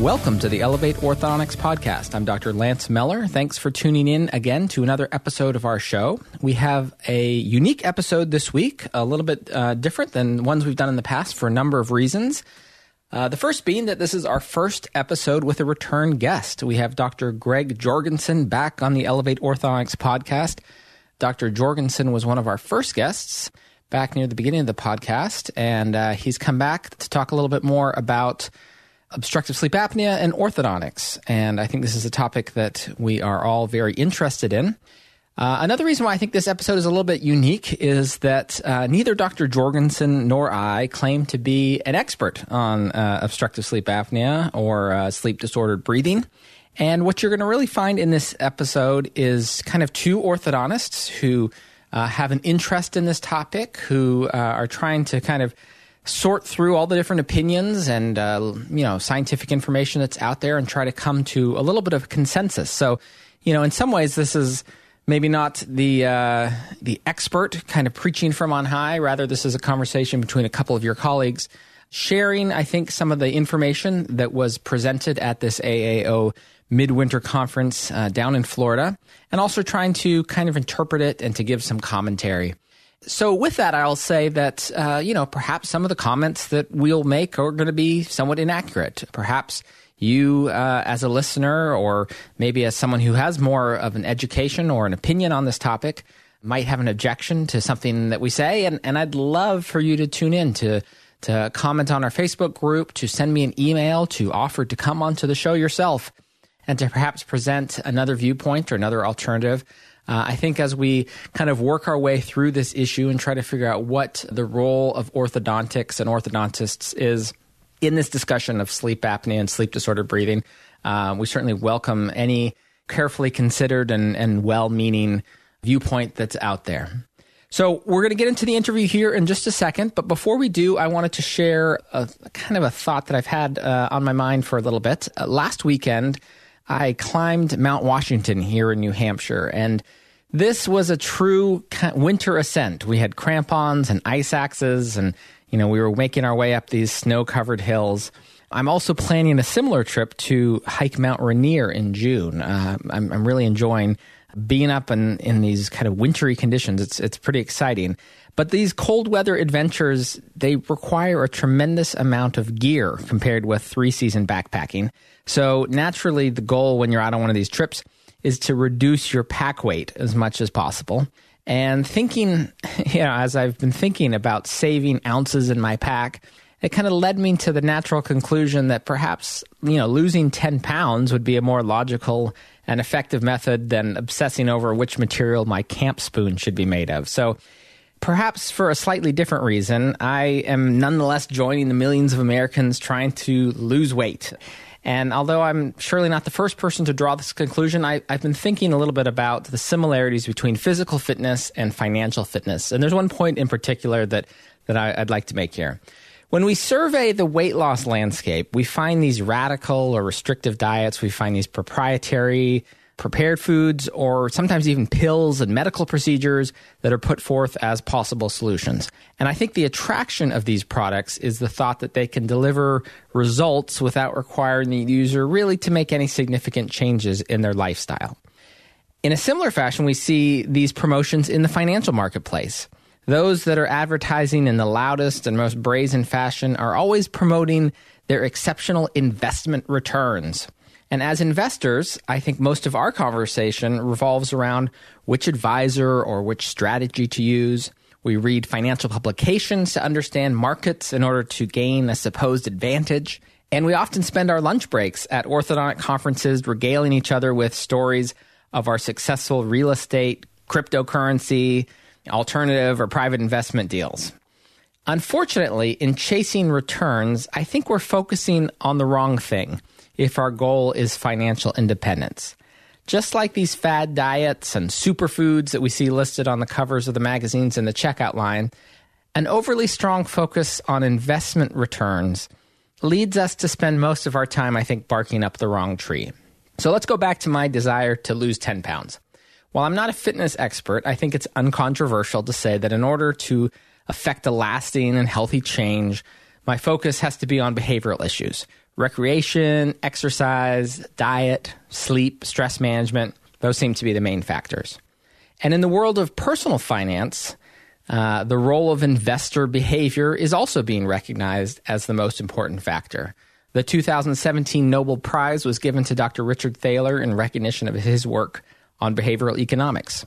Welcome to the Elevate Orthodontics podcast. I'm Dr. Lance Miller. Thanks for tuning in again to another episode of our show. We have a unique episode this week, a little bit uh, different than ones we've done in the past for a number of reasons. Uh, the first being that this is our first episode with a return guest. We have Dr. Greg Jorgensen back on the Elevate Orthodontics podcast. Dr. Jorgensen was one of our first guests back near the beginning of the podcast, and uh, he's come back to talk a little bit more about obstructive sleep apnea and orthodontics. And I think this is a topic that we are all very interested in. Uh, another reason why I think this episode is a little bit unique is that uh, neither Dr. Jorgensen nor I claim to be an expert on uh, obstructive sleep apnea or uh, sleep disordered breathing. And what you're going to really find in this episode is kind of two orthodontists who uh, have an interest in this topic, who uh, are trying to kind of sort through all the different opinions and uh, you know scientific information that's out there and try to come to a little bit of consensus. So, you know, in some ways, this is maybe not the uh, the expert kind of preaching from on high. Rather, this is a conversation between a couple of your colleagues sharing. I think some of the information that was presented at this AAO midwinter conference uh, down in Florida, and also trying to kind of interpret it and to give some commentary. So, with that, I'll say that, uh, you know, perhaps some of the comments that we'll make are going to be somewhat inaccurate. Perhaps you, uh, as a listener, or maybe as someone who has more of an education or an opinion on this topic, might have an objection to something that we say. And, and I'd love for you to tune in to, to comment on our Facebook group, to send me an email, to offer to come onto the show yourself, and to perhaps present another viewpoint or another alternative. Uh, I think as we kind of work our way through this issue and try to figure out what the role of orthodontics and orthodontists is in this discussion of sleep apnea and sleep disordered breathing, uh, we certainly welcome any carefully considered and, and well meaning viewpoint that's out there. So we're going to get into the interview here in just a second, but before we do, I wanted to share a, kind of a thought that I've had uh, on my mind for a little bit. Uh, last weekend, I climbed Mount Washington here in New Hampshire, and this was a true winter ascent. We had crampons and ice axes, and you know we were making our way up these snow-covered hills. I'm also planning a similar trip to hike Mount Rainier in June. Uh, I'm, I'm, really enjoying being up in, in these kind of wintry conditions. It's it's pretty exciting. But these cold weather adventures, they require a tremendous amount of gear compared with three season backpacking. So naturally, the goal when you're out on one of these trips is to reduce your pack weight as much as possible. And thinking, you know, as I've been thinking about saving ounces in my pack, it kind of led me to the natural conclusion that perhaps, you know, losing 10 pounds would be a more logical and effective method than obsessing over which material my camp spoon should be made of. So, perhaps for a slightly different reason, I am nonetheless joining the millions of Americans trying to lose weight. And although I'm surely not the first person to draw this conclusion, I, have been thinking a little bit about the similarities between physical fitness and financial fitness. And there's one point in particular that, that I, I'd like to make here. When we survey the weight loss landscape, we find these radical or restrictive diets, we find these proprietary prepared foods, or sometimes even pills and medical procedures that are put forth as possible solutions. And I think the attraction of these products is the thought that they can deliver results without requiring the user really to make any significant changes in their lifestyle. In a similar fashion, we see these promotions in the financial marketplace. Those that are advertising in the loudest and most brazen fashion are always promoting their exceptional investment returns. And as investors, I think most of our conversation revolves around which advisor or which strategy to use. We read financial publications to understand markets in order to gain a supposed advantage. And we often spend our lunch breaks at orthodontic conferences regaling each other with stories of our successful real estate, cryptocurrency, alternative, or private investment deals. Unfortunately, in chasing returns, I think we're focusing on the wrong thing if our goal is financial independence. Just like these fad diets and superfoods that we see listed on the covers of the magazines in the checkout line, an overly strong focus on investment returns leads us to spend most of our time, I think, barking up the wrong tree. So let's go back to my desire to lose 10 pounds. While I'm not a fitness expert, I think it's uncontroversial to say that in order to affect a lasting and healthy change, my focus has to be on behavioral issues recreation, exercise, diet, sleep, stress management. Those seem to be the main factors. And in the world of personal finance, uh, the role of investor behavior is also being recognized as the most important factor. The 2017 Nobel Prize was given to Dr. Richard Thaler in recognition of his work on behavioral economics.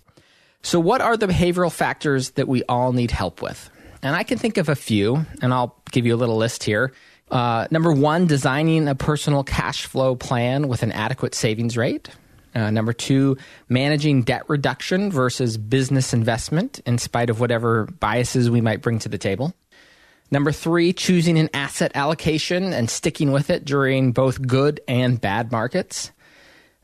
So, what are the behavioral factors that we all need help with? And I can think of a few, and I'll give you a little list here. Uh, number one, designing a personal cash flow plan with an adequate savings rate. Uh, number two, managing debt reduction versus business investment in spite of whatever biases we might bring to the table. Number three, choosing an asset allocation and sticking with it during both good and bad markets.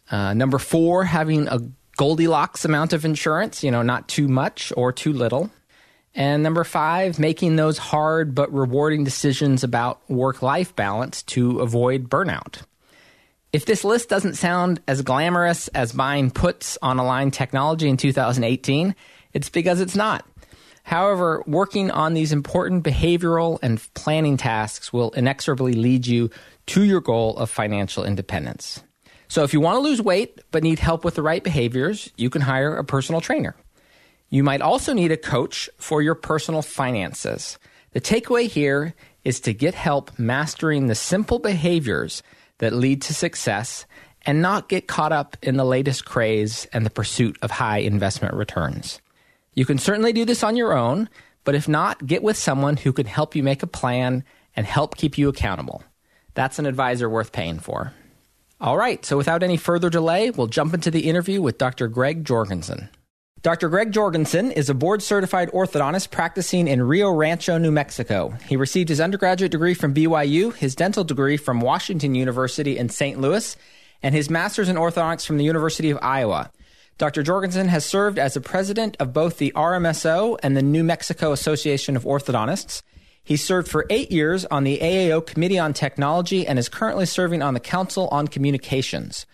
Uh, number four, having a Goldilocks amount of insurance, you know, not too much or too little. And number five, making those hard but rewarding decisions about work life balance to avoid burnout. If this list doesn't sound as glamorous as buying puts on Align Technology in 2018, it's because it's not. However, working on these important behavioral and planning tasks will inexorably lead you to your goal of financial independence. So, if you want to lose weight but need help with the right behaviors, you can hire a personal trainer. You might also need a coach for your personal finances. The takeaway here is to get help mastering the simple behaviors that lead to success and not get caught up in the latest craze and the pursuit of high investment returns. You can certainly do this on your own, but if not, get with someone who can help you make a plan and help keep you accountable. That's an advisor worth paying for. All right, so without any further delay, we'll jump into the interview with Dr. Greg Jorgensen. Dr. Greg Jorgensen is a board certified orthodontist practicing in Rio Rancho, New Mexico. He received his undergraduate degree from BYU, his dental degree from Washington University in St. Louis, and his master's in orthodontics from the University of Iowa. Dr. Jorgensen has served as the president of both the RMSO and the New Mexico Association of Orthodontists. He served for eight years on the AAO Committee on Technology and is currently serving on the Council on Communications.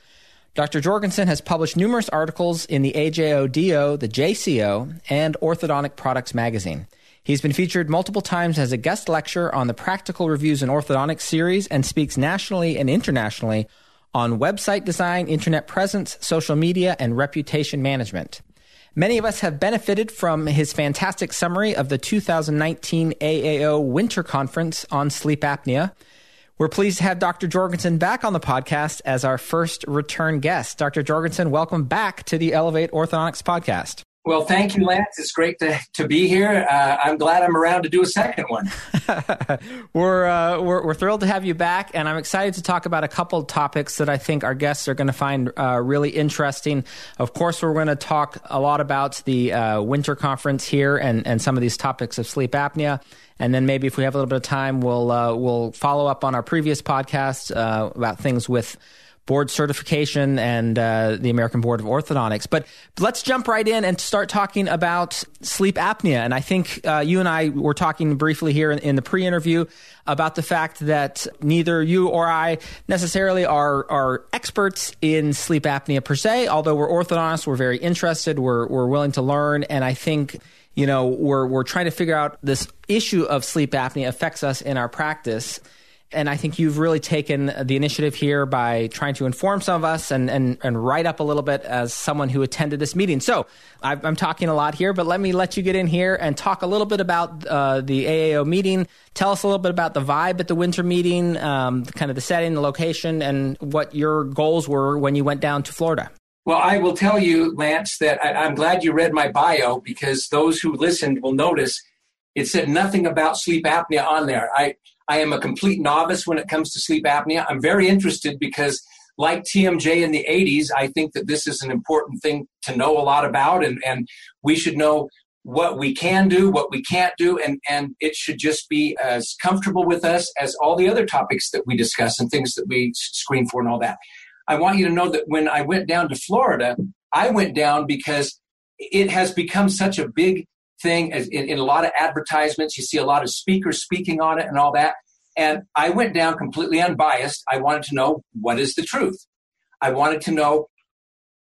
Dr. Jorgensen has published numerous articles in the AJODO, the JCO, and Orthodontic Products magazine. He's been featured multiple times as a guest lecturer on the Practical Reviews in Orthodontics series and speaks nationally and internationally on website design, internet presence, social media, and reputation management. Many of us have benefited from his fantastic summary of the 2019 AAO Winter Conference on sleep apnea. We're pleased to have Dr. Jorgensen back on the podcast as our first return guest. Dr. Jorgensen, welcome back to the Elevate Orthodontics podcast. Well, thank you, Lance. It's great to, to be here. Uh, I'm glad I'm around to do a second one. we're, uh, we're, we're thrilled to have you back, and I'm excited to talk about a couple topics that I think our guests are going to find uh, really interesting. Of course, we're going to talk a lot about the uh, winter conference here and, and some of these topics of sleep apnea. And then maybe if we have a little bit of time, we'll uh, we'll follow up on our previous podcast uh, about things with board certification and uh, the American Board of Orthodontics. But let's jump right in and start talking about sleep apnea. And I think uh, you and I were talking briefly here in, in the pre-interview about the fact that neither you or I necessarily are are experts in sleep apnea per se. Although we're orthodontists, we're very interested. We're we're willing to learn, and I think you know we're we're trying to figure out this issue of sleep apnea affects us in our practice and I think you've really taken the initiative here by trying to inform some of us and, and, and write up a little bit as someone who attended this meeting. So i am talking a lot here, but let me let you get in here and talk a little bit about uh, the AAO meeting. Tell us a little bit about the vibe at the winter meeting, um, kind of the setting, the location, and what your goals were when you went down to Florida. Well, I will tell you, Lance, that I, I'm glad you read my bio because those who listened will notice it said nothing about sleep apnea on there. I I am a complete novice when it comes to sleep apnea. I'm very interested because, like TMJ in the 80s, I think that this is an important thing to know a lot about, and, and we should know what we can do, what we can't do, and, and it should just be as comfortable with us as all the other topics that we discuss and things that we screen for and all that. I want you to know that when I went down to Florida, I went down because it has become such a big thing in, in a lot of advertisements. You see a lot of speakers speaking on it and all that. And I went down completely unbiased. I wanted to know what is the truth. I wanted to know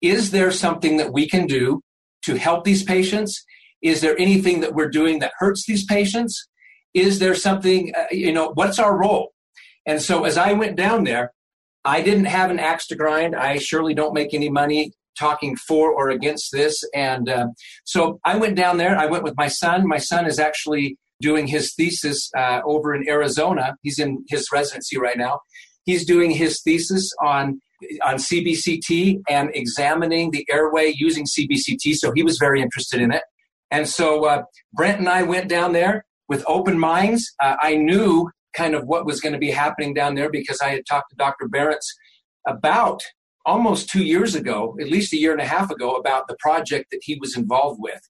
is there something that we can do to help these patients? Is there anything that we're doing that hurts these patients? Is there something, uh, you know, what's our role? And so as I went down there, I didn't have an axe to grind. I surely don't make any money talking for or against this. And uh, so I went down there. I went with my son. My son is actually doing his thesis uh, over in Arizona. He's in his residency right now. He's doing his thesis on on CBCT and examining the airway using CBCT. So he was very interested in it. And so uh, Brent and I went down there with open minds. Uh, I knew kind of what was going to be happening down there because I had talked to Dr. Behrents about almost two years ago, at least a year and a half ago, about the project that he was involved with.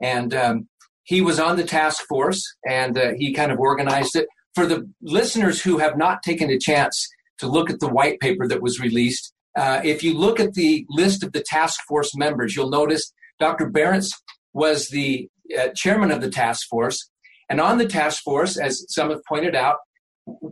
And um, he was on the task force and uh, he kind of organized it. For the listeners who have not taken a chance to look at the white paper that was released, uh, if you look at the list of the task force members, you'll notice Dr. Behrents was the uh, chairman of the task force. And on the task force, as some have pointed out,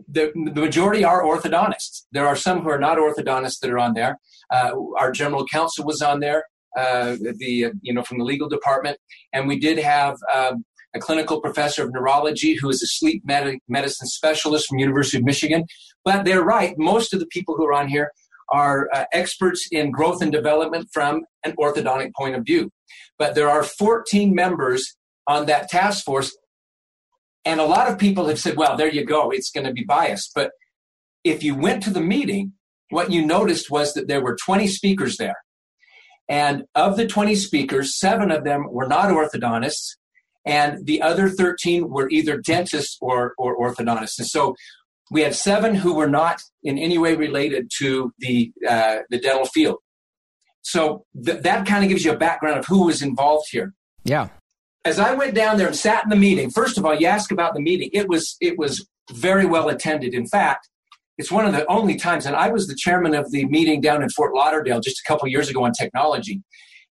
the, the majority are orthodontists. There are some who are not orthodontists that are on there. Uh, our general counsel was on there, uh, the you know from the legal department, and we did have um, a clinical professor of neurology who is a sleep med- medicine specialist from University of Michigan. But they're right; most of the people who are on here are uh, experts in growth and development from an orthodontic point of view. But there are 14 members on that task force and a lot of people have said, well, there you go, it's going to be biased. But if you went to the meeting, what you noticed was that there were 20 speakers there. And of the 20 speakers, seven of them were not orthodontists, and the other 13 were either dentists or, or orthodontists. And so we had seven who were not in any way related to the, uh, the dental field. So th- that kind of gives you a background of who was involved here. Yeah as I went down there and sat in the meeting, first of all, you ask about the meeting. It was it was very well attended. In fact, it's one of the only times, and I was the chairman of the meeting down in Fort Lauderdale just a couple years ago on technology,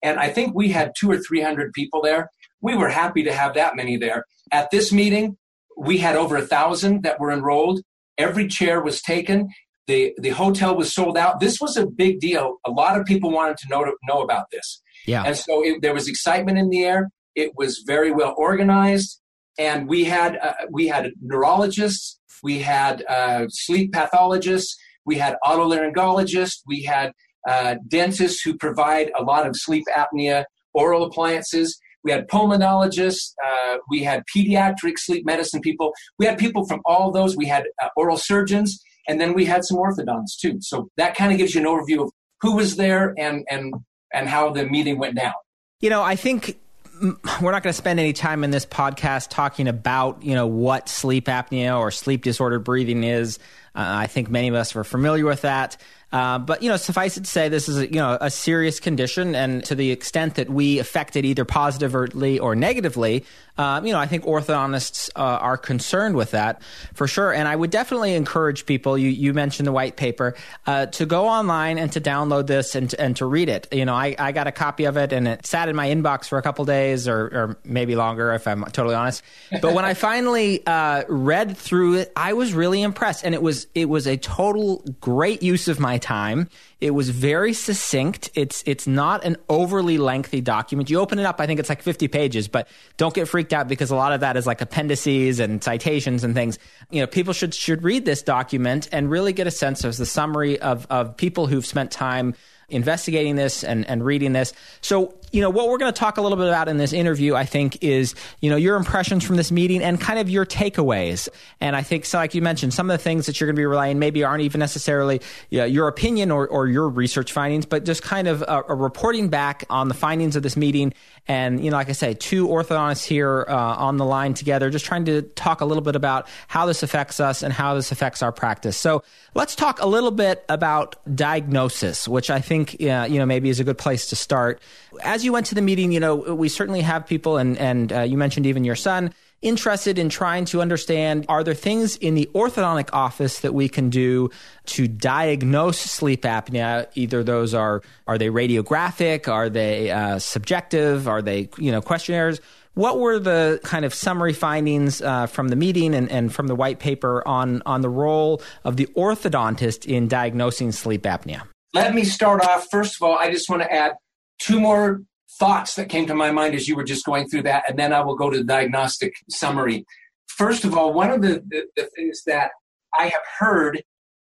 and I think we had two or three hundred people there. We were happy to have that many there. At this meeting, we had over a thousand that were enrolled. Every chair was taken. The the hotel was sold out. This was a big deal. A lot of people wanted to know to know about this. Yeah. And so it, there was excitement in the air. It was very well organized, and we had uh, we had neurologists, we had uh, sleep pathologists, we had otolaryngologists, we had uh, dentists who provide a lot of sleep apnea oral appliances. We had pulmonologists. Uh, we had pediatric sleep medicine people. We had people from all those. We had uh, oral surgeons, and then we had some orthodontists too. So that kind of gives you an overview of who was there and and and how the meeting went down. You know, I think we're not going to spend any time in this podcast talking about you know what sleep apnea or sleep disordered breathing is. Uh, I think many of us are familiar with that. Uh, but you know, suffice it to say, this is a, you know a serious condition, and to the extent that we affect it either positively or negatively, um, you know, I think orthodontists uh, are concerned with that for sure. And I would definitely encourage people. You you mentioned the white paper uh, to go online and to download this and to, and to read it. You know, I, I got a copy of it and it sat in my inbox for a couple days or, or maybe longer if I'm totally honest. But when I finally uh, read through it, I was really impressed, and it was it was a total great use of my time. It was very succinct. It's it's not an overly lengthy document. You open it up, I think it's like 50 pages, but don't get freaked out because a lot of that is like appendices and citations and things. You know, people should should read this document and really get a sense of the summary of of people who've spent time investigating this and, and reading this. So, you know, what we're going to talk a little bit about in this interview, I think, is, you know, your impressions from this meeting and kind of your takeaways. And I think, so like you mentioned, some of the things that you're going to be relying maybe aren't even necessarily you know, your opinion or, or your research findings, but just kind of a, a, reporting back on the findings of this meeting. And, you know, like I say, two orthodontists here uh, on the line together, just trying to talk a little bit about how this affects us and how this affects our practice. So let's talk a little bit about diagnosis, which I think, uh, you know, maybe is a good place to start. As you went to the meeting, you know, we certainly have people, and and uh, you mentioned even your son interested in trying to understand are there things in the orthodontic office that we can do to diagnose sleep apnea either those are are they radiographic are they uh, subjective are they you know questionnaires what were the kind of summary findings uh, from the meeting and, and from the white paper on, on the role of the orthodontist in diagnosing sleep apnea? Let me start off. First of all, I just want to add two more thoughts that came to my mind as you were just going through that, and then I will go to the diagnostic summary. First of all, one of the, the, the things that I have heard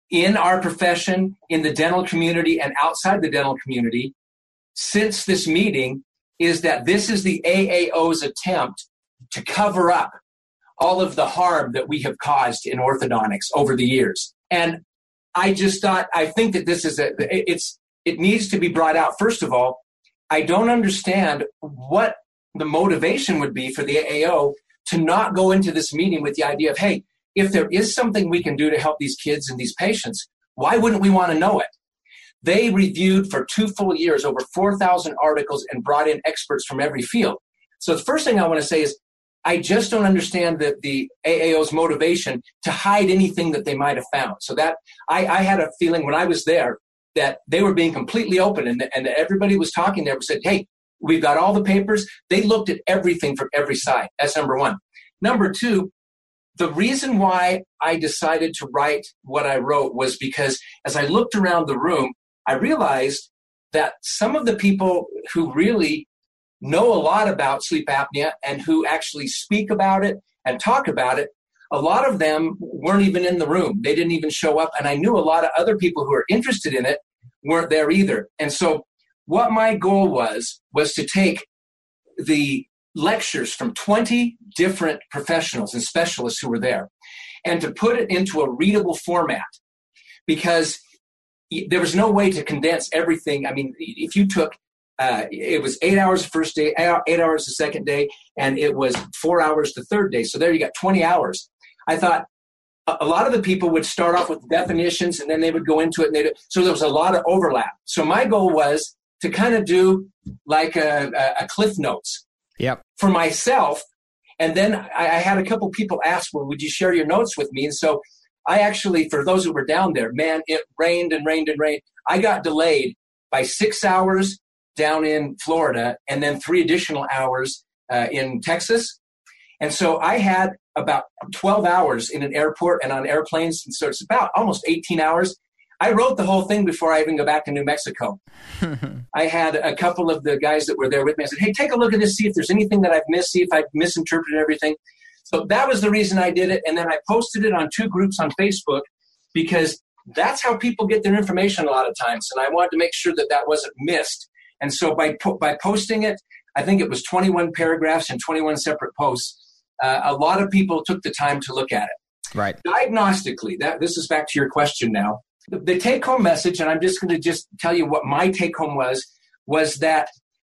in our profession, in the dental community, and outside the dental community since this meeting is that this is the AAO's attempt to cover up all of the harm that we have caused in orthodontics over the years. And I just thought, I think that this is a, it's, it needs to be brought out. First of all, I don't understand what the motivation would be for the AAO to not go into this meeting with the idea of, hey, if there is something we can do to help these kids and these patients, why wouldn't we want to know it? They reviewed for two full years over 4,000 articles and brought in experts from every field. So the first thing I want to say is I just don't understand the, the AAO's motivation to hide anything that they might have found. So that I, I had a feeling when I was there that they were being completely open and, and everybody was talking there said, hey, we've got all the papers. They looked at everything from every side. That's number one. Number two, the reason why I decided to write what I wrote was because as I looked around the room, I realized that some of the people who really know a lot about sleep apnea and who actually speak about it and talk about it, a lot of them weren't even in the room. They didn't even show up. And I knew a lot of other people who are interested in it weren't there either. And so, what my goal was, was to take the lectures from 20 different professionals and specialists who were there and to put it into a readable format because there was no way to condense everything. I mean, if you took uh, it was eight hours the first day, eight hours the second day, and it was four hours the third day. So there you got 20 hours. I thought a lot of the people would start off with definitions and then they would go into it. And they so there was a lot of overlap. So my goal was to kind of do like a, a, cliff notes yep. for myself. And then I, I had a couple people ask, well, would you share your notes with me? And so I actually, for those who were down there, man, it rained and rained and rained. I got delayed by six hours down in Florida and then three additional hours uh, in Texas. And so I had about 12 hours in an airport and on airplanes. And so it's about almost 18 hours. I wrote the whole thing before I even go back to New Mexico. I had a couple of the guys that were there with me. I said, hey, take a look at this, see if there's anything that I've missed, see if I've misinterpreted everything. So that was the reason I did it. And then I posted it on two groups on Facebook because that's how people get their information a lot of times. And I wanted to make sure that that wasn't missed. And so by, po- by posting it, I think it was 21 paragraphs and 21 separate posts. Uh, a lot of people took the time to look at it. Right. Diagnostically, that this is back to your question now. The, the take home message, and I'm just going to just tell you what my take home was, was that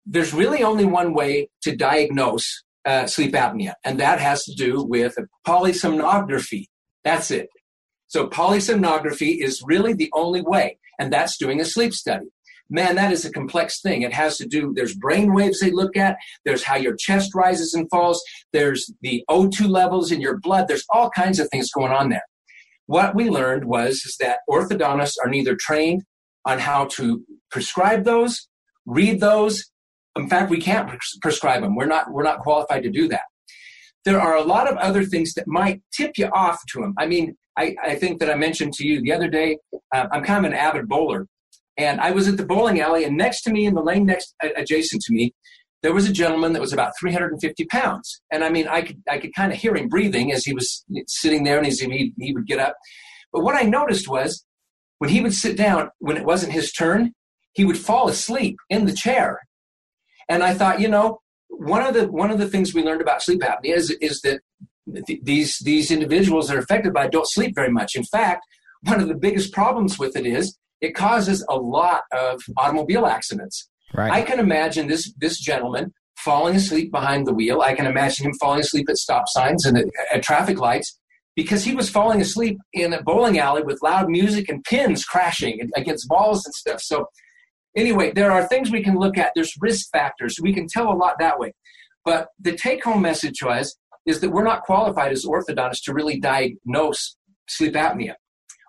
there's really only one way to diagnose uh, sleep apnea, and that has to do with polysomnography. That's it. So polysomnography is really the only way, and that's doing a sleep study. Man, that is a complex thing. It has to do, there's brain waves they look at, there's how your chest rises and falls, there's the O2 levels in your blood, there's all kinds of things going on there. What we learned was is that orthodontists are neither trained on how to prescribe those, read those, in fact, we can't prescribe them. We're not, we're not qualified to do that. There are a lot of other things that might tip you off to them. I mean, I, I think that I mentioned to you the other day, uh, I'm kind of an avid bowler. And I was at the bowling alley, and next to me, in the lane next adjacent to me, there was a gentleman that was about 350 pounds. And I mean, I could, I could kind of hear him breathing as he was sitting there and he, he would get up. But what I noticed was when he would sit down, when it wasn't his turn, he would fall asleep in the chair. And I thought, you know, one of the one of the things we learned about sleep apnea is is that th- these these individuals that are affected by it don't sleep very much. In fact, one of the biggest problems with it is it causes a lot of automobile accidents. Right. I can imagine this this gentleman falling asleep behind the wheel. I can imagine him falling asleep at stop signs and at, at traffic lights because he was falling asleep in a bowling alley with loud music and pins crashing against balls and stuff. So anyway, there are things we can look at. There's risk factors. We can tell a lot that way. But the take home message was is that we're not qualified as orthodontists to really diagnose sleep apnea.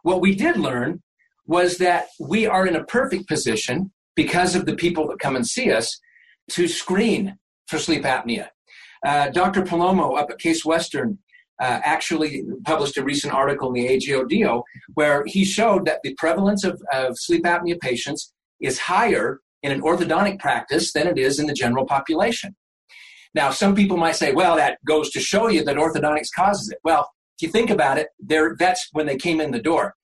What we did learn was that we are in a perfect position because of the people that come and see us to screen for sleep apnea. Uh, Dr. Palomo up at Case Western uh, actually published a recent article in the AJODO where he showed that the prevalence of, of sleep apnea patients is higher in an orthodontic practice than it is in the general population. Now, some people might say, well, that goes to show you that orthodontics causes it. Well, if you think about it, that's when they came in the door.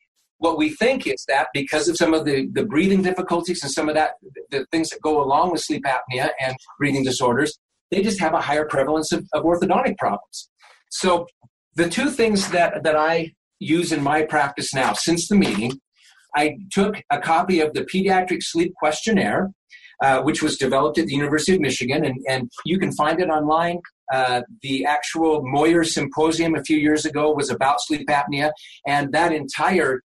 What we think is that because of some of the, the breathing difficulties and some of that, the things that go along with sleep apnea and breathing disorders, they just have a higher prevalence of, of orthodontic problems. So the two things that, that I use in my practice now since the meeting, I took a copy of the Pediatric Sleep Questionnaire, uh, which was developed at the University of Michigan, and, and you can find it online. Uh, the actual Moyer Symposium a few years ago was about sleep apnea, and that entire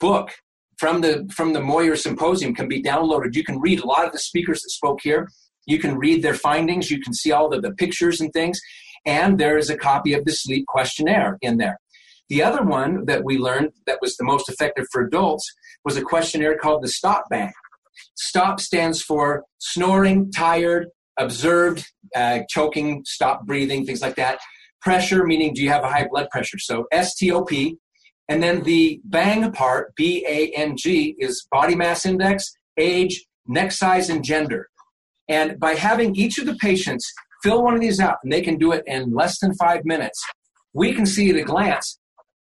book from the from the Moyer Symposium can be downloaded. You can read a lot of the speakers that spoke here. You can read their findings. You can see all of the pictures and things. And there is a copy of the sleep questionnaire in there. The other one that we learned that was the most effective for adults was a questionnaire called the STOP BANG. STOP stands for snoring, tired, observed, uh, choking, stop breathing, things like that. Pressure, meaning do you have a high blood pressure? So STOP. And then the BANG part, B A N G, is body mass index, age, neck size, and gender. And by having each of the patients fill one of these out, and they can do it in less than five minutes, we can see at a glance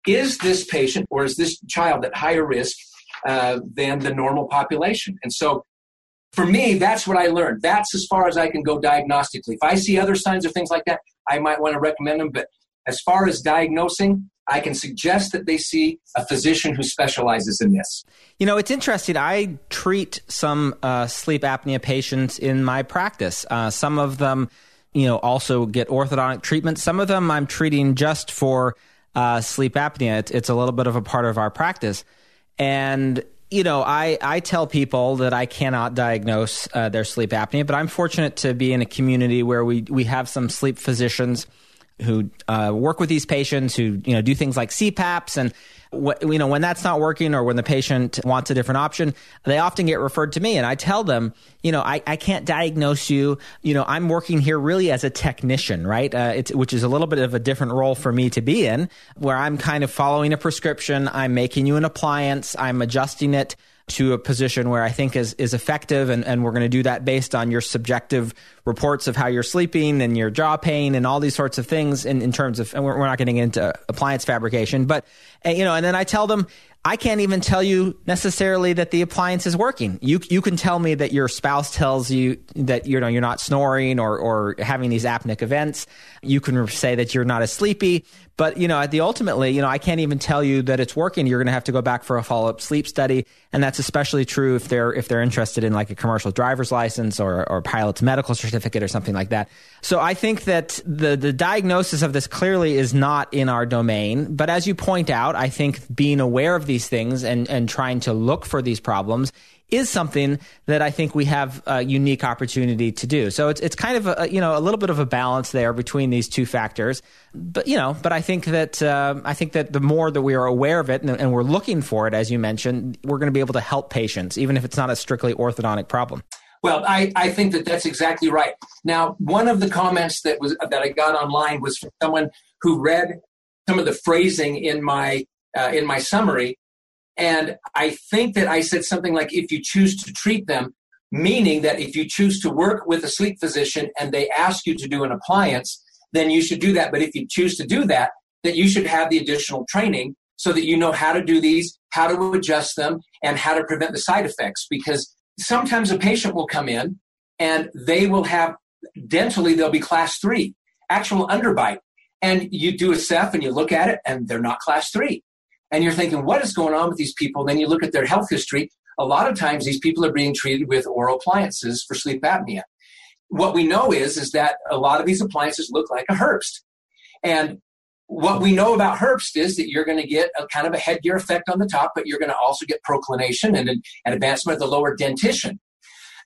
is this patient or is this child at higher risk uh, than the normal population? And so for me, that's what I learned. That's as far as I can go diagnostically. If I see other signs or things like that, I might want to recommend them. But as far as diagnosing, I can suggest that they see a physician who specializes in this. You know, it's interesting. I treat some uh, sleep apnea patients in my practice. Uh, some of them, you know, also get orthodontic treatment. Some of them I'm treating just for uh, sleep apnea. It's, it's a little bit of a part of our practice. And you know, I, I tell people that I cannot diagnose uh, their sleep apnea, but I'm fortunate to be in a community where we, we have some sleep physicians who uh, work with these patients who you know do things like CPAPs and wh- you know when that's not working or when the patient wants a different option they often get referred to me and I tell them you know I, I can't diagnose you. You know I'm working here really as a technician right? Uh, which is a little bit of a different role for me to be in where I'm kind of following a prescription. I'm making you an appliance. I'm adjusting it to a position where I think is is effective, and, and we're going to do that based on your subjective reports of how you're sleeping and your jaw pain and all these sorts of things in, in terms of, and we're, we're not getting into appliance fabrication, but, eh, you know, and then I tell them, I can't even tell you necessarily that the appliance is working. You you can tell me that your spouse tells you that you know you're not snoring or or having these apneic events. You can say that you're not as sleepy, but you know at the ultimately, you know I can't even tell you that it's working. You're going to have to go back for a follow up sleep study, and that's especially true if they're if they're interested in like a commercial driver's license or or pilot's medical certificate or something like that. So I think that the the diagnosis of this clearly is not in our domain, but as you point out, I think being aware of these things and, and trying to look for these problems is something that I think we have a unique opportunity to do. So it's it's kind of a you know a little bit of a balance there between these two factors. But you know, but I think that uh, I think that the more that we are aware of it and, and we're looking for it, as you mentioned, we're going to be able to help patients, even if it's not a strictly orthodontic problem. Well, I, I think that that's exactly right. Now, one of the comments that was that I got online was from someone who read some of the phrasing in my uh, in my summary and I think that I said something like, if you choose to treat them, meaning that if you choose to work with a sleep physician and they ask you to do an appliance, then you should do that. But if you choose to do that, that you should have the additional training so that you know how to do these, how to adjust them, and how to prevent the side effects. Because sometimes a patient will come in and they will have dentally, they'll be class three, actual underbite. And you do a Ceph and you look at it and they're not class three and you're thinking, what is going on with these people? Then you look at their health history. A lot of times, these people are being treated with oral appliances for sleep apnea. What we know is, is that a lot of these appliances look like a Herbst. And what we know about Herbst is that you're going to get a kind of a headgear effect on the top, but you're going to also get proclination and an advancement of the lower dentition.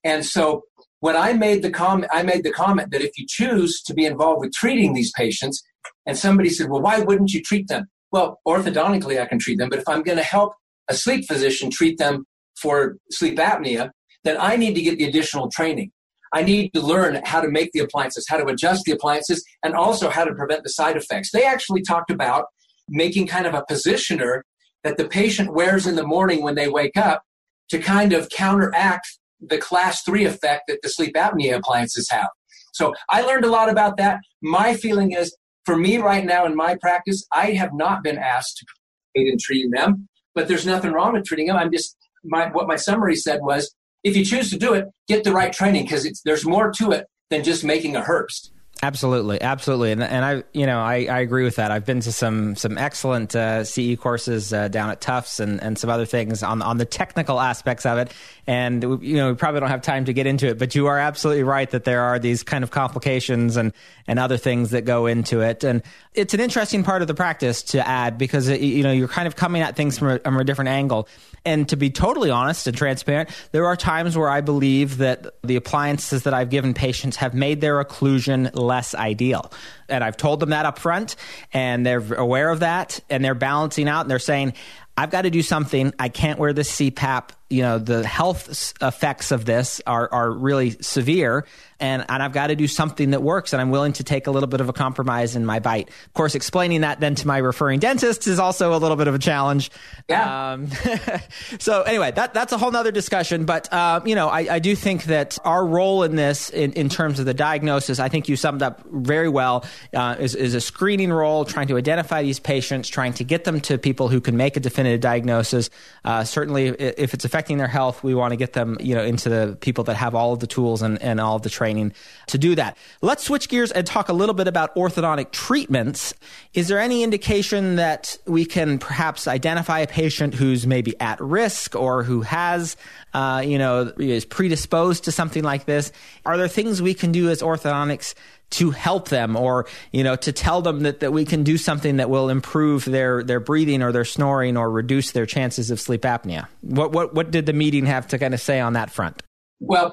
And so when I made the comment, I made the comment that if you choose to be involved with treating these patients, and somebody said, well, why wouldn't you treat them? Well, orthodontically, I can treat them, but if I'm going to help a sleep physician treat them for sleep apnea, then I need to get the additional training. I need to learn how to make the appliances, how to adjust the appliances, and also how to prevent the side effects. They actually talked about making kind of a positioner that the patient wears in the morning when they wake up to kind of counteract the class three effect that the sleep apnea appliances have. So I learned a lot about that. My feeling is for me right now in my practice, I have not been asked to participate in treating them, but there's nothing wrong with treating them. I'm just my what my summary said was if you choose to do it, get the right training because there's more to it than just making a Herbst. Absolutely, absolutely, and and I you know I, I agree with that. I've been to some some excellent uh, CE courses uh, down at Tufts and, and some other things on on the technical aspects of it, and you know we probably don't have time to get into it. But you are absolutely right that there are these kind of complications and and other things that go into it, and it's an interesting part of the practice to add because it, you know you're kind of coming at things from a, from a different angle. And to be totally honest and transparent, there are times where I believe that the appliances that I've given patients have made their occlusion less ideal. And I've told them that up front, and they're aware of that, and they're balancing out, and they're saying, I've got to do something. I can't wear this CPAP. You know, the health effects of this are, are really severe and, and I've got to do something that works and I'm willing to take a little bit of a compromise in my bite. Of course, explaining that then to my referring dentist is also a little bit of a challenge. Yeah. Um, so anyway, that, that's a whole nother discussion. But, uh, you know, I, I do think that our role in this, in, in terms of the diagnosis, I think you summed up very well, uh, is, is a screening role, trying to identify these patients, trying to get them to people who can make a definitive diagnosis. Uh, certainly, if it's their health, we want to get them, you know, into the people that have all of the tools and, and all of the training training to do that. Let's switch gears and talk a little bit about orthodontic treatments. Is there any indication that we can perhaps identify a patient who's maybe at risk or who has, uh, you know, is predisposed to something like this? Are there things we can do as orthodontics to help them or you know to tell them that, that we can do something that will improve their their breathing or their snoring or reduce their chances of sleep apnea what what what did the meeting have to kind of say on that front well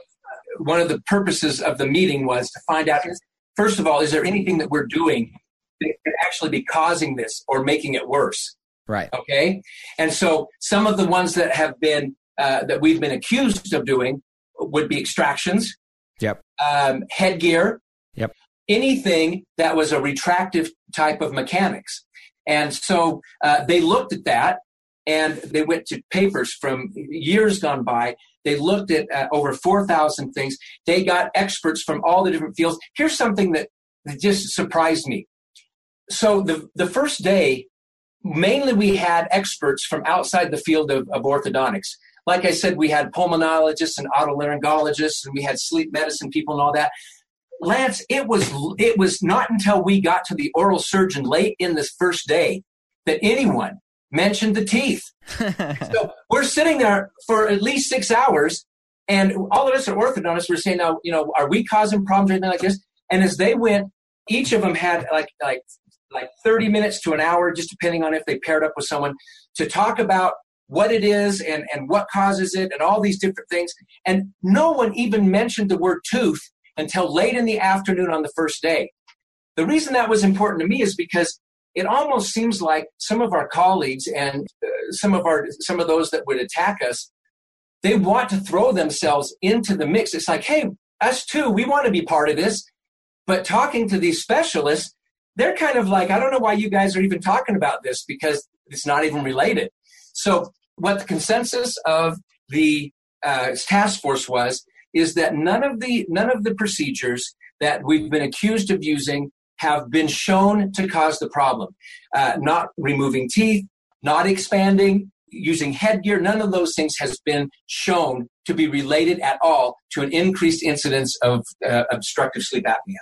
one of the purposes of the meeting was to find out first of all, is there anything that we're doing that could actually be causing this or making it worse? Right. Okay. And so some of the ones that have been uh, that we've been accused of doing would be extractions. Yep. Um, headgear. Yep. Anything that was a retractive type of mechanics. And so uh, they looked at that and they went to papers from years gone by they looked at uh, over 4,000 things. They got experts from all the different fields. Here's something that, just surprised me. So the, the first day, mainly we had experts from outside the field of, of orthodontics. Like I said, we had pulmonologists and otolaryngologists, and we had sleep medicine people and all that. Lance, it was it was not until we got to the oral surgeon late in this first day that anyone mentioned the teeth. so we're sitting there for at least six hours, and all of us are orthodontists. We're saying, now, you know, are we causing problems or anything like this? And as they went, each of them had like like like 30 minutes to an hour, just depending on if they paired up with someone, to talk about what it is and, and what causes it and all these different things. And no one even mentioned the word tooth until late in the afternoon on the first day. The reason that was important to me is because it almost seems like some of our colleagues and uh, some of our some of those that would attack us they want to throw themselves into the mix. It's like hey us too we want to be part of this. But talking to these specialists they're kind of like i don't know why you guys are even talking about this because it's not even related. So what the consensus of the uh, task force was is that none of the none of the procedures that we've been accused of using have been shown to cause the problem. Uh, not removing teeth, not expanding, using headgear, none of those things has been shown to be related at all to an increased incidence of uh, obstructive sleep apnea.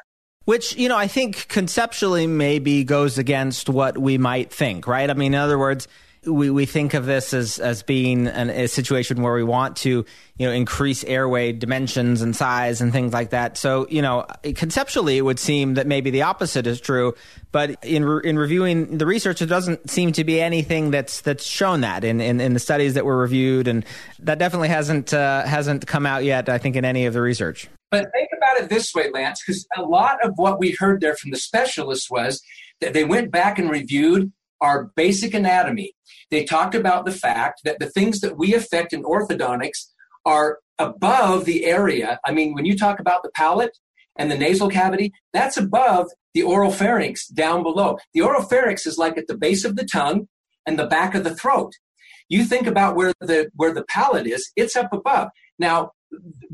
Which, you know, I think conceptually maybe goes against what we might think, right? I mean, in other words, we, we think of this as, as being an, a situation where we want to, you know, increase airway dimensions and size and things like that. So, you know, conceptually, it would seem that maybe the opposite is true. But in, re- in reviewing the research, there doesn't seem to be anything that's that's shown that in, in, in the studies that were reviewed, and that definitely hasn't uh, hasn't come out yet. I think in any of the research. But think about it this way, Lance, because a lot of what we heard there from the specialists was that they went back and reviewed our basic anatomy. They talked about the fact that the things that we affect in orthodontics are above the area. I mean, when you talk about the palate and the nasal cavity, that's above the oral pharynx down below. The oral pharynx is like at the base of the tongue and the back of the throat. You think about where the where the palate is, it's up above. Now,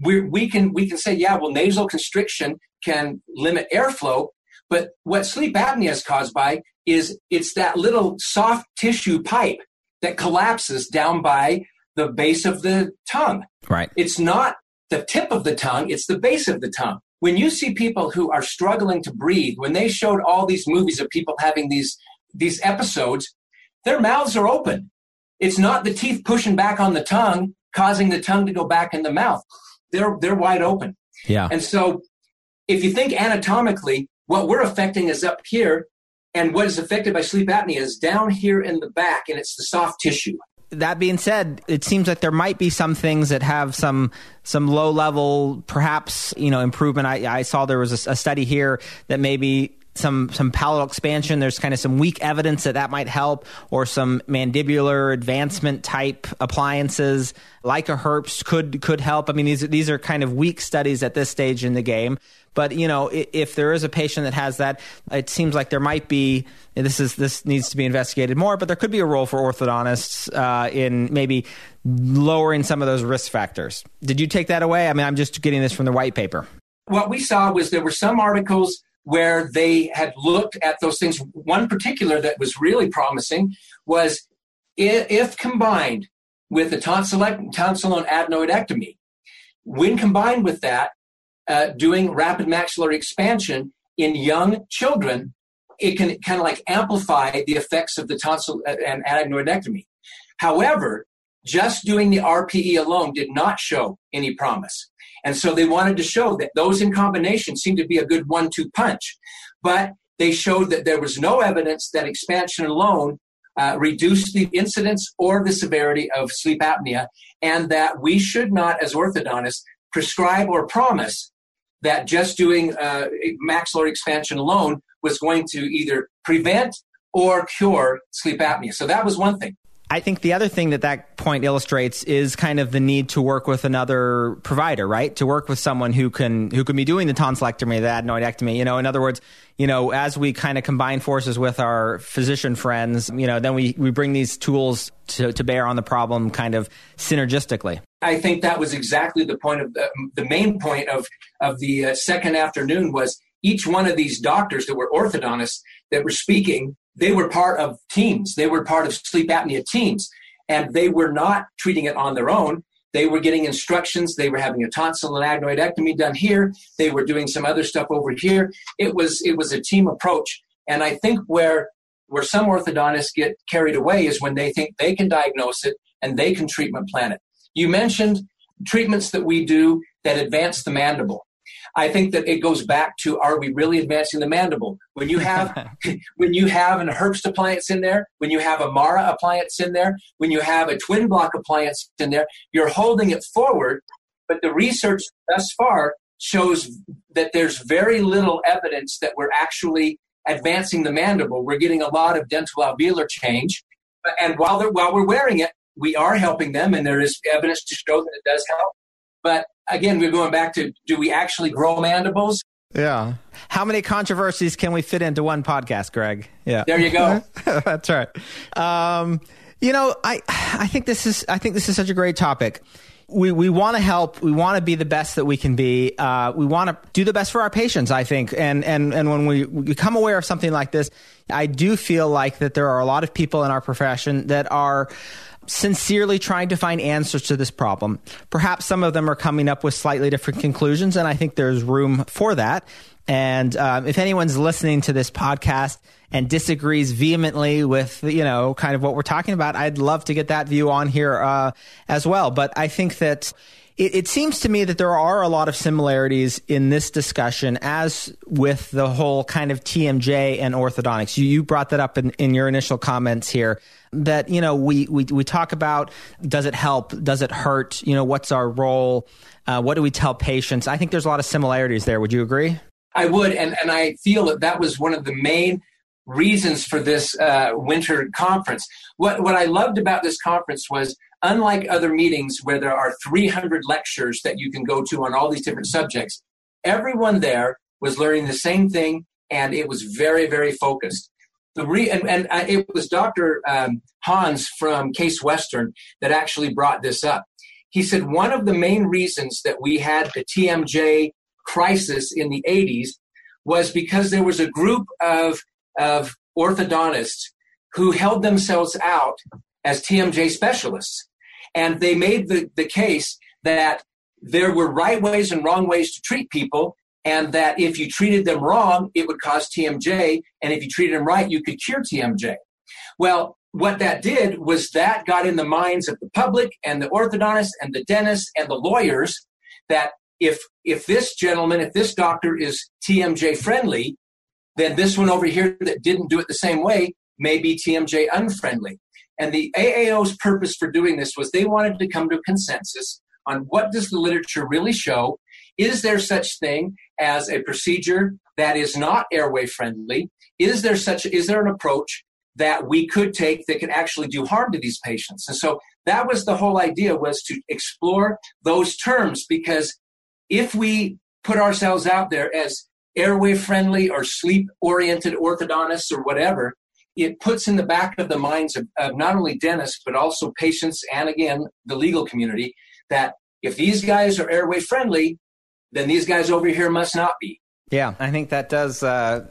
we we can we can say, yeah, well, nasal constriction can limit airflow, but what sleep apnea is caused by is it's that little soft tissue pipe that collapses down by the base of the tongue. Right. It's not the tip of the tongue, it's the base of the tongue. When you see people who are struggling to breathe, when they showed all these movies of people having these these episodes, their mouths are open. It's not the teeth pushing back on the tongue, causing the tongue to go back in the mouth. They're they're wide open. Yeah. And so if you think anatomically, what we're affecting is up here, and what is affected by sleep apnea is down here in the back, and it's the soft tissue. That being said, it seems like there might be some things that have some some low level, perhaps you know, improvement. I, I saw there was a, a study here that maybe some some palatal expansion. There's kind of some weak evidence that that might help, or some mandibular advancement type appliances like a Herbst could could help. I mean, these these are kind of weak studies at this stage in the game. But you know, if there is a patient that has that, it seems like there might be. This is this needs to be investigated more, but there could be a role for orthodontists uh, in maybe lowering some of those risk factors. Did you take that away? I mean, I'm just getting this from the white paper. What we saw was there were some articles where they had looked at those things. One particular that was really promising was if combined with the tonsil and adenoidectomy, when combined with that, uh, doing rapid maxillary expansion in young children, it can kind of like amplify the effects of the tonsil uh, and adenoidectomy. However, just doing the RPE alone did not show any promise. And so they wanted to show that those in combination seemed to be a good one two punch. But they showed that there was no evidence that expansion alone uh, reduced the incidence or the severity of sleep apnea, and that we should not, as orthodontists, prescribe or promise that just doing uh, maxillary expansion alone was going to either prevent or cure sleep apnea. So that was one thing. I think the other thing that that point illustrates is kind of the need to work with another provider, right? To work with someone who can who can be doing the tonsillectomy, the adenoidectomy. You know, in other words, you know, as we kind of combine forces with our physician friends, you know, then we we bring these tools to, to bear on the problem kind of synergistically. I think that was exactly the point of the, the main point of of the uh, second afternoon was each one of these doctors that were orthodontists that were speaking they were part of teams. They were part of sleep apnea teams. And they were not treating it on their own. They were getting instructions. They were having a tonsil and adenoidectomy done here. They were doing some other stuff over here. It was it was a team approach. And I think where where some orthodontists get carried away is when they think they can diagnose it and they can treatment plan it. You mentioned treatments that we do that advance the mandible. I think that it goes back to are we really advancing the mandible? When you have when you have an Herbst appliance in there, when you have a Mara appliance in there, when you have a twin block appliance in there, you're holding it forward. But the research thus far shows that there's very little evidence that we're actually advancing the mandible. We're getting a lot of dental alveolar change, and while while we're wearing it, we are helping them, and there is evidence to show that it does help. But again, we're going back to do we actually grow mandibles? Yeah. How many controversies can we fit into one podcast, Greg? Yeah. There you go. That's right. Um, you know, I I think this is I think this is such a great topic. We we want to help. We want to be the best that we can be. Uh, we want to do the best for our patients. I think, and and and when we become aware of something like this, I do feel like that there are a lot of people in our profession that are sincerely trying to find answers to this problem. Perhaps some of them are coming up with slightly different conclusions, and I think there's room for that. And um, if anyone's listening to this podcast and disagrees vehemently with, you know, kind of what we're talking about, I'd love to get that view on here uh, as well. But I think that it, it, seems to me that there are a lot of similarities in this discussion as with the whole kind of TMJ and orthodontics. You, you brought that up in, in your initial comments here that, you know, we, we, we talk about does it help? Does it hurt? You know, what's our role? Uh, what do we tell patients? I think there's a lot of similarities there. Would you agree? I would, and, and I feel that that was one of the main reasons for this uh, winter conference. What, what I loved about this conference was, unlike other meetings where there are 300 lectures that you can go to on all these different subjects, everyone there was learning the same thing, and it was very, very focused. The re- and, and uh, it was Dr. Um, Hans from Case Western that actually brought this up. He said one of the main reasons that we had the TMJ crisis in the 80s was because there was a group of, of orthodontists who held themselves out as TMJ specialists. And they made the, the case that there were right ways and wrong ways to treat people, and that if you treated them wrong, it would cause TMJ, and if you treated them right, you could cure TMJ. Well, what that did was that got in the minds of the public and the orthodontists and the dentists and the lawyers that if if this gentleman, if this doctor is TMJ friendly, then this one over here that didn't do it the same way may be TMJ unfriendly. And the AAO's purpose for doing this was they wanted to come to a consensus on what does the literature really show. Is there such thing as a procedure that is not airway friendly? Is there such is there an approach that we could take that could actually do harm to these patients? And so that was the whole idea was to explore those terms because if we put ourselves out there as airway friendly or sleep oriented orthodontists or whatever, it puts in the back of the minds of, of, not only dentists, but also patients and again, the legal community that if these guys are airway friendly, then these guys over here must not be. Yeah, I think that does. Uh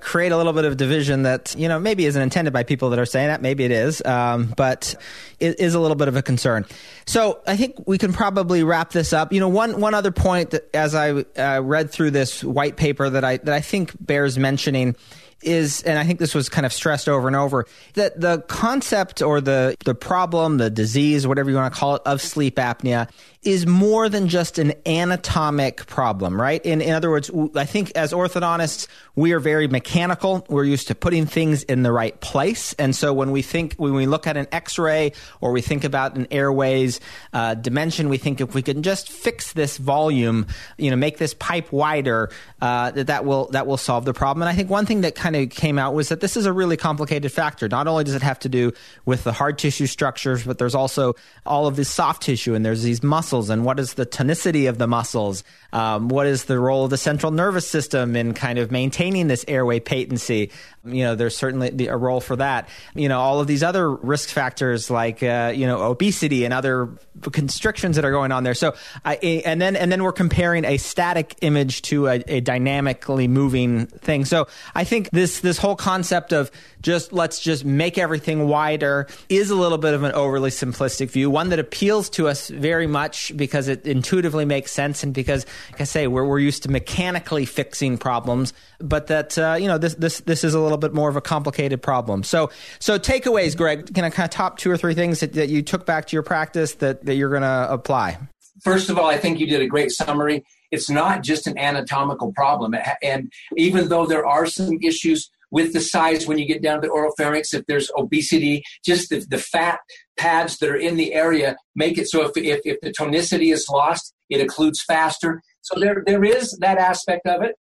create a little bit of division that you know maybe isn't intended by people that are saying that maybe it is um, but it is a little bit of a concern so i think we can probably wrap this up you know one one other point that as i uh, read through this white paper that i that i think bears mentioning is, and I think this was kind of stressed over and over, that the concept or the, the problem, the disease, whatever you want to call it, of sleep apnea is more than just an anatomic problem, right? In, in other words, I think as orthodontists, we are very mechanical. We're used to putting things in the right place. And so when we think, when we look at an x-ray or we think about an airways uh, dimension, we think if we can just fix this volume, you know, make this pipe wider, uh, that that will, that will solve the problem. And I think one thing that kind of came out was that this is a really complicated factor. Not only does it have to do with the hard tissue structures, but there's also all of this soft tissue and there's these muscles muscles and what is the tonicity of the muscles? Um, what is the role of the central nervous system in kind of maintaining this airway patency? You know, there's certainly a role for that. You know, all of these other risk factors like, uh, you know, obesity and other constrictions that are going on there. So, I, and then, and then we're comparing a static image to a, a dynamically moving thing. So I think this, this whole concept of just let's just make everything wider is a little bit of an overly simplistic view, one that appeals to us very much because it intuitively makes sense and because, like I say, we're, we're used to mechanically fixing problems, but that, uh, you know, this, this, this is a little bit more of a complicated problem. So, so takeaways, Greg, can I kind of top two or three things that, that you took back to your practice that, that you're going to apply? First of all, I think you did a great summary. It's not just an anatomical problem. And even though there are some issues with the size when you get down to the oral pharynx, if there's obesity, just the, the fat pads that are in the area make it so if, if, if the tonicity is lost, it occludes faster. So there, there is that aspect of it.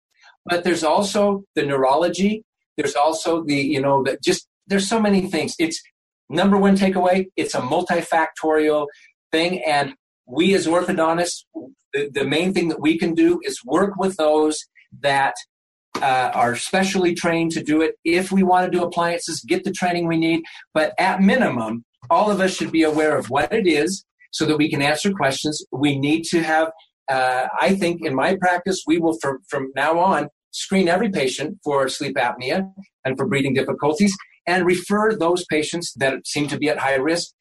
But there's also the neurology. There's also the, you know, that just, there's so many things. It's number one takeaway, it's a multifactorial thing. And we as orthodontists, the, the main thing that we can do is work with those that uh, are specially trained to do it. If we want to do appliances, get the training we need. But at minimum, all of us should be aware of what it is so that we can answer questions. We need to have, uh, I think in my practice, we will from, from now on screen every patient for sleep apnea and for breathing difficulties and refer those patients that seem to be at high risk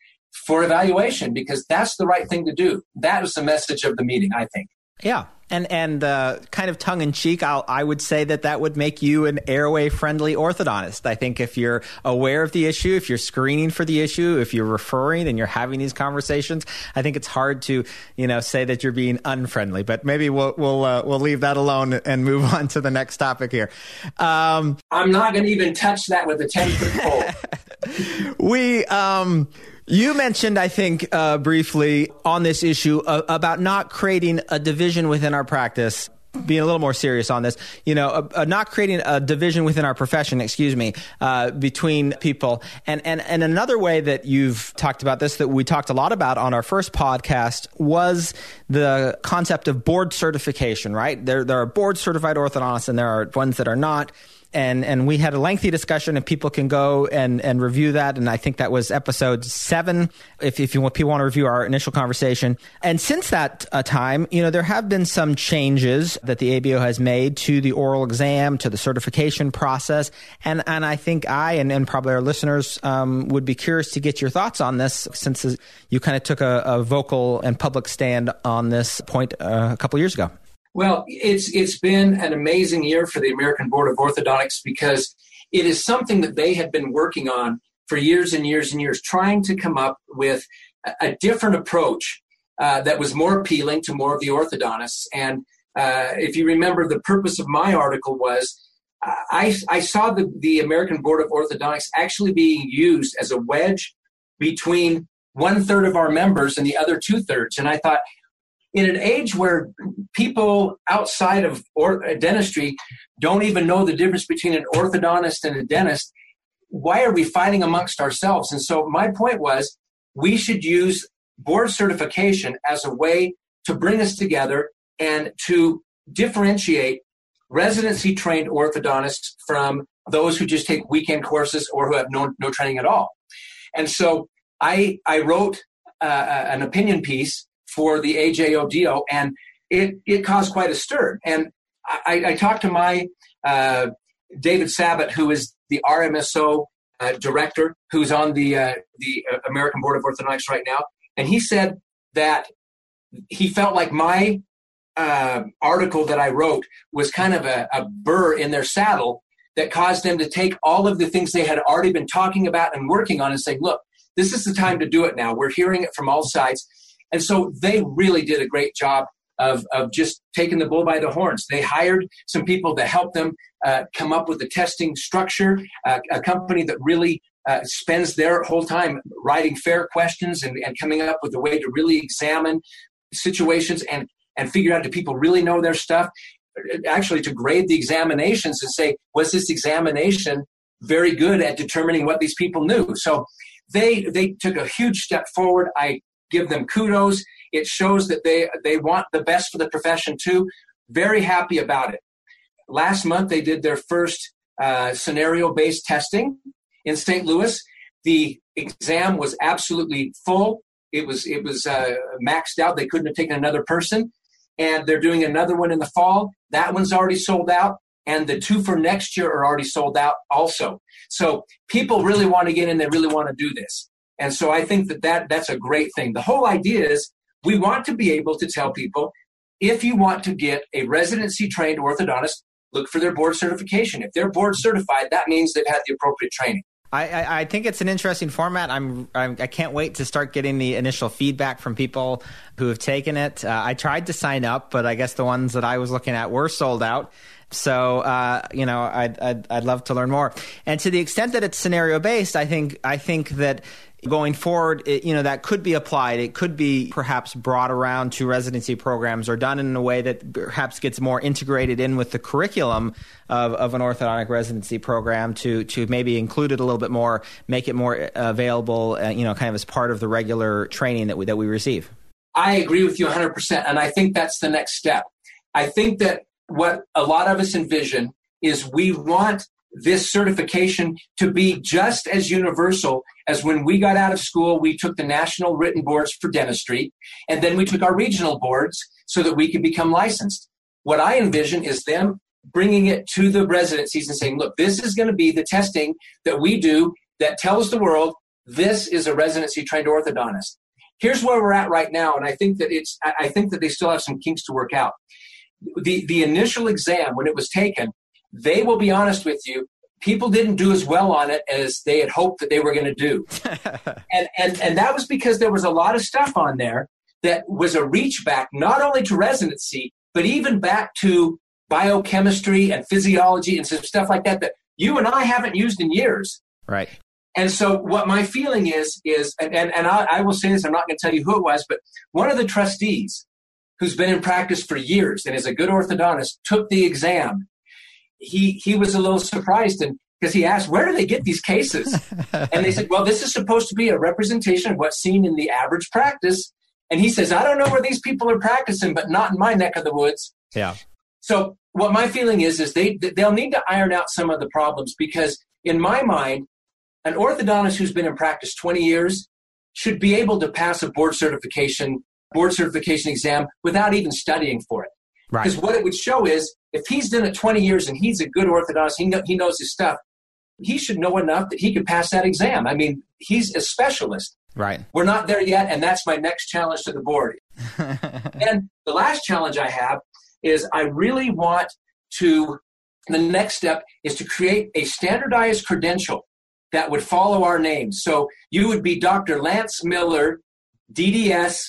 for evaluation because that's the right thing to do. That is the message of the meeting, I think. Yeah, And and uh, kind of tongue in cheek, I would say that that would make you an airway friendly orthodontist. I think if you're aware of the issue, if you're screening for the issue, if you're referring and you're having these conversations, I think it's hard to you know say that you're being unfriendly. But maybe we'll we'll uh, we'll leave that alone and move on to the next topic here. Um, I'm not going to even touch that with a ten foot pole. we um you mentioned, I think, uh, briefly on this issue uh, about not creating a division within our practice being a little more serious on this, you know, uh, uh, not creating a division within our profession, excuse me, uh, between people. And, and, and another way that you've talked about this that we talked a lot about on our first podcast was the concept of board certification, right? There, there are board certified orthodontists and there are ones that are not and and we had a lengthy discussion and people can go and and review that. And i think that was episode seven if, if you want people want to review our initial conversation. And since that uh, time you know there have been some changes that the abo has made to the oral exam to the certification process. And and i think i and, and probably our listeners um, would be curious to get your thoughts on this since you kind of took a, a vocal and public stand on this point uh, a couple years ago well, it's it's been an amazing year for the American Board of Orthodontics because it is something that they have been working on for years and years and years, trying to come up with a, different approach uh, that was more appealing to more of the orthodontists. And uh, if you remember, the purpose of my article was I, I saw the, the American Board of Orthodontics actually being used as a wedge between one third of our members and the other two thirds. And I thought, in an age where people outside of uh, dentistry don't even know the difference between an orthodontist and a dentist, why are we fighting amongst ourselves? And so my point was we should use board certification as a way to bring us together and to differentiate residency trained orthodontists from those who just take weekend courses or who have no, no training at all. And so I, I wrote uh, an opinion piece for the AJODO, and it, it caused quite a stir. And I, I talked to my uh, David Sabat, who is the RMSO uh, director, who's on the uh, the uh, American Board of Orthodontics right now, and he said that he felt like my uh, article that I wrote was kind of a, a burr in their saddle that caused them to take all of the things they had already been talking about and working on and say, look, this is the time to do it now. We're hearing it from all sides. And so they really did a great job of, of just taking the bull by the horns. They hired some people to help them uh, come up with the testing structure, uh, a company that really uh, spends their whole time writing fair questions and, and coming up with a way to really examine situations and, and figure out do people really know their stuff? Actually, to grade the examinations and say, was this examination very good at determining what these people knew? So they they took a huge step forward. I give them kudos. It shows that they they want the best for the profession too. Very happy about it. Last month they did their first uh, scenario based testing in St. Louis. The exam was absolutely full. It was it was uh, maxed out. They couldn't have taken another person, and they're doing another one in the fall. That one's already sold out, and the two for next year are already sold out also. So people really want to get in. They really want to do this. And so I think that, that that's a great thing. The whole idea is we want to be able to tell people if you want to get a residency trained orthodontist, look for their board certification. If they're board certified, that means they've had the appropriate training. I, I, think it's an interesting format. I'm, I'm I can not wait to start getting the initial feedback from people who have taken it. Uh, I tried to sign up, but I guess the ones that I was looking at were sold out. So uh, you know, I'd, I'd, I'd love to learn more. And to the extent that it's scenario based, I think I think that going forward, it, you know, that could be applied. It could be perhaps brought around to residency programs or done in a way that perhaps gets more integrated in with the curriculum of, of an orthodontic residency program to to maybe include it a little bit more, make it more available, uh, you know, kind of as part of the regular training that we that we receive. I agree with you 100%, and I think that's the next step. I think that what a lot of us envision is we want this certification to be just as universal as when we got out of school, we took the national written boards for dentistry, and then we took our regional boards so that we could become licensed. What I envision is them bringing it to the residencies and saying, look, this is going to be the testing that we do that tells the world this is a residency trained orthodontist. Here's where we're at right now, and I think that it's I think that they still have some kinks to work out the, the initial exam, when it was taken, they will be honest with you, people didn't do as well on it as they had hoped that they were going to do. and, and, and that was because there was a lot of stuff on there that was a reach back, not only to residency, but even back to biochemistry and physiology and some stuff like that that you and I haven't used in years. Right. And so what my feeling is, is, and, and, and I, I will say this, I'm not going to tell you who it was, but one of the trustees who's been in practice for years and is a good orthodontist took the exam. He, he was a little surprised and because he asked, where do they get these cases? and they said, well, this is supposed to be a representation of what's seen in the average practice. And he says, I don't know where these people are practicing, but not in my neck of the woods. Yeah. So what my feeling is, is they, they'll need to iron out some of the problems because in my mind, an orthodontist who's been in practice 20 years should be able to pass a board certification board certification exam without even studying for it. Right. Because what it would show is if he's done it 20 years and he's a good orthodontist, he, know, he knows his stuff, he should know enough that he could pass that exam. I mean, he's a specialist. Right. We're not there yet, and that's my next challenge to the board. and the last challenge I have is I really want to, the next step is to create a standardized credential that would follow our names. So you would be Dr. Lance Miller, DDS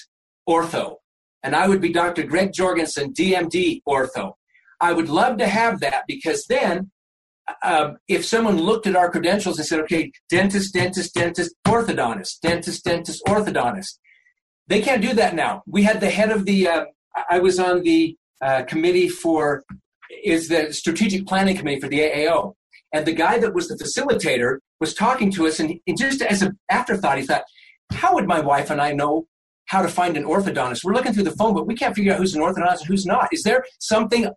Ortho, and I would be Dr. Greg Jorgensen, DMD Ortho. I would love to have that because then um, if someone looked at our credentials and said, okay, dentist, dentist, dentist, orthodontist, dentist, dentist, orthodontist, they can't do that now. We had the head of the, uh, I was on the uh, committee for, is the strategic planning committee for the AAO. And the guy that was the facilitator was talking to us, and, and just as an afterthought, he thought, how would my wife and I know how to find an orthodontist? We're looking through the phone, but we can't figure out who's an orthodontist and who's not. Is there something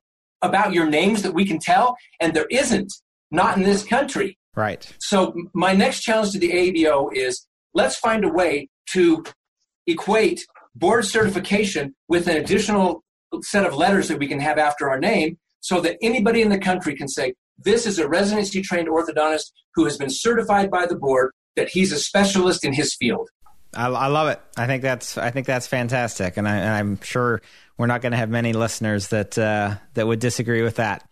about your names that we can tell? And there isn't, not in this country. Right. So my next challenge to the ABO is let's find a way to equate board certification with an additional set of letters that we can have after our name so that anybody in the country can say, this is a residency trained orthodontist who has been certified by the board that he's a specialist in his field. I, I love it. I think that's I think that's fantastic, and, I, am sure we're not going to have many listeners that uh, that would disagree with that.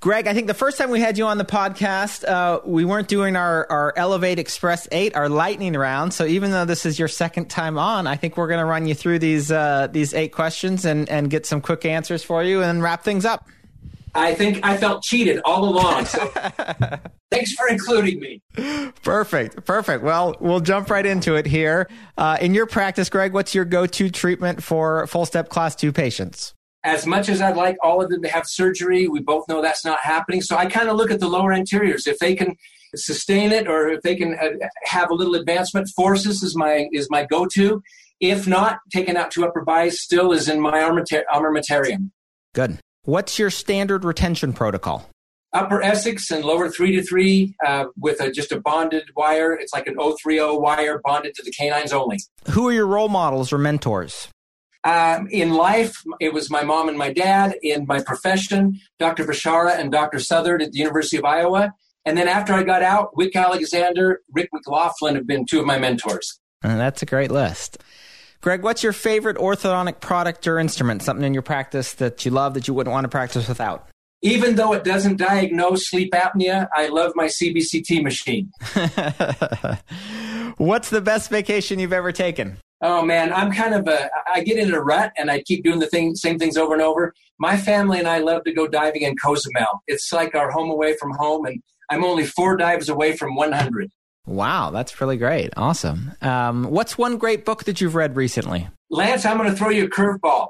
Greg, I think the first time we had you on the podcast, uh, we weren't doing our, our Elevate Express 8, our lightning round. So even though this is your second time on, I think we're going to run you through these uh, these eight questions and, and get some quick answers for you and wrap things up. I think I felt cheated all along. So thanks for including me. Perfect. Perfect. Well, we'll jump right into it here. Uh, in your practice, Greg, what's your go to treatment for full step class two patients? As much as I'd like all of them to have surgery, we both know that's not happening. So I kind of look at the lower anteriors. If they can sustain it or if they can uh, have a little advancement, Forsus is my is my go to. If not, taking out two upper bias still is in my armamentarium. Good. What's your standard retention protocol? Upper Essix and lower three to three uh, with a, just a bonded wire. It's like an 030 wire bonded to the canines only. Who are your role models or mentors? Um, in life, it was my mom and my dad. In my profession, Dr. Bishara and Dr. Southard at the University of Iowa. And then after I got out, Wick Alexander, Rick McLaughlin have been two of my mentors. Uh, that's a great list. Greg, what's your favorite orthodontic product or instrument? Something in your practice that you love that you wouldn't want to practice without? Even though it doesn't diagnose sleep apnea, I love my CBCT machine. what's the best vacation you've ever taken? Oh man, I'm kind of a I get in a rut and I keep doing the thing same things over and over. My family and I love to go diving in Cozumel. It's like our home away from home and I'm only 4 dives away from 100. Wow, that's really great. Awesome. Um, what's one great book that you've read recently? Lance, I'm going to throw you a curveball.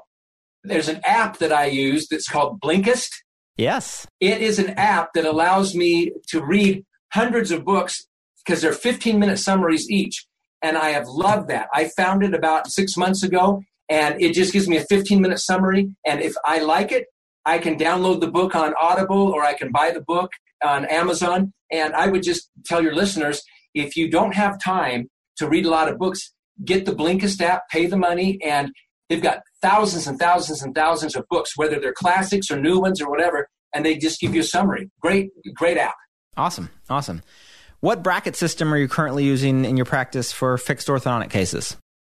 There's an app that I use that's called Blinkist. Yes. It is an app that allows me to read hundreds of books because they're 15 minute summaries each. And I have loved that. I found it about six months ago and it just gives me a 15 minute summary. And if I like it, I can download the book on Audible or I can buy the book on Amazon. And I would just tell your listeners if you don't have time to read a lot of books, get the Blinkist app, pay the money, and they've got thousands and thousands and thousands of books, whether they're classics or new ones or whatever, and they just give you a summary. Great, great app. Awesome, awesome. What bracket system are you currently using in your practice for fixed orthodontic cases?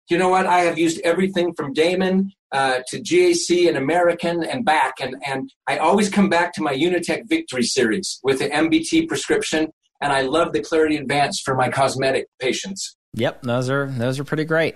You know what? I have used everything from Damon uh, to GAC and American and back. And, and I always come back to my Unitek Victory series with the MBT prescription. And I love the Clarity Advance for my cosmetic patients. Yep, those are those are pretty great.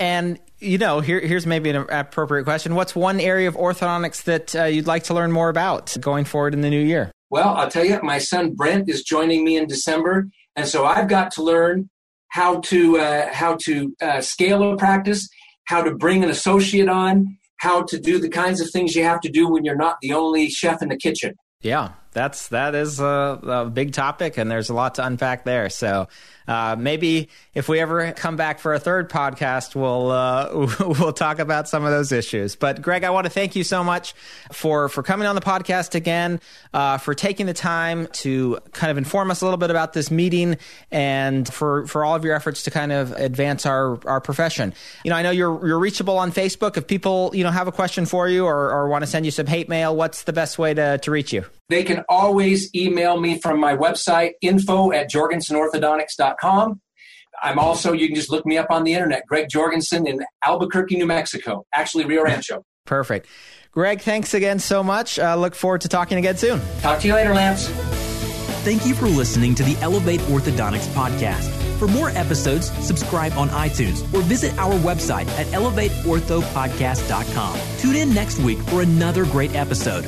And you know, here, here's maybe an appropriate question. What's one area of orthodontics that uh, you'd like to learn more about going forward in the new year? Well, I'll tell you, my son Brent is joining me in December, and so I've got to learn how to uh, how to uh, scale a practice, how to bring an associate on, how to do the kinds of things you have to do when you're not the only chef in the kitchen. Yeah, that's that is a, a, big topic, and there's a lot to unpack there. So uh, maybe if we ever come back for a third podcast, we'll uh, we'll talk about some of those issues. But Greg, I want to thank you so much for for coming on the podcast again, uh, for taking the time to kind of inform us a little bit about this meeting, and for for all of your efforts to kind of advance our our profession. You know, I know you're you're reachable on Facebook. If people you know have a question for you or, or want to send you some hate mail, what's the best way to to reach you? They can always email me from my website, info at jorgensenorthodontics.com. I'm also, you can just look me up on the internet, Greg Jorgensen in Albuquerque, New Mexico, actually Rio Rancho. Perfect. Greg, thanks again so much. Uh, look forward to talking again soon. Talk to you later, Lance. Thank you for listening to the Elevate Orthodontics podcast. For more episodes, subscribe on iTunes or visit our website at elevateorthopodcast.com. Tune in next week for another great episode.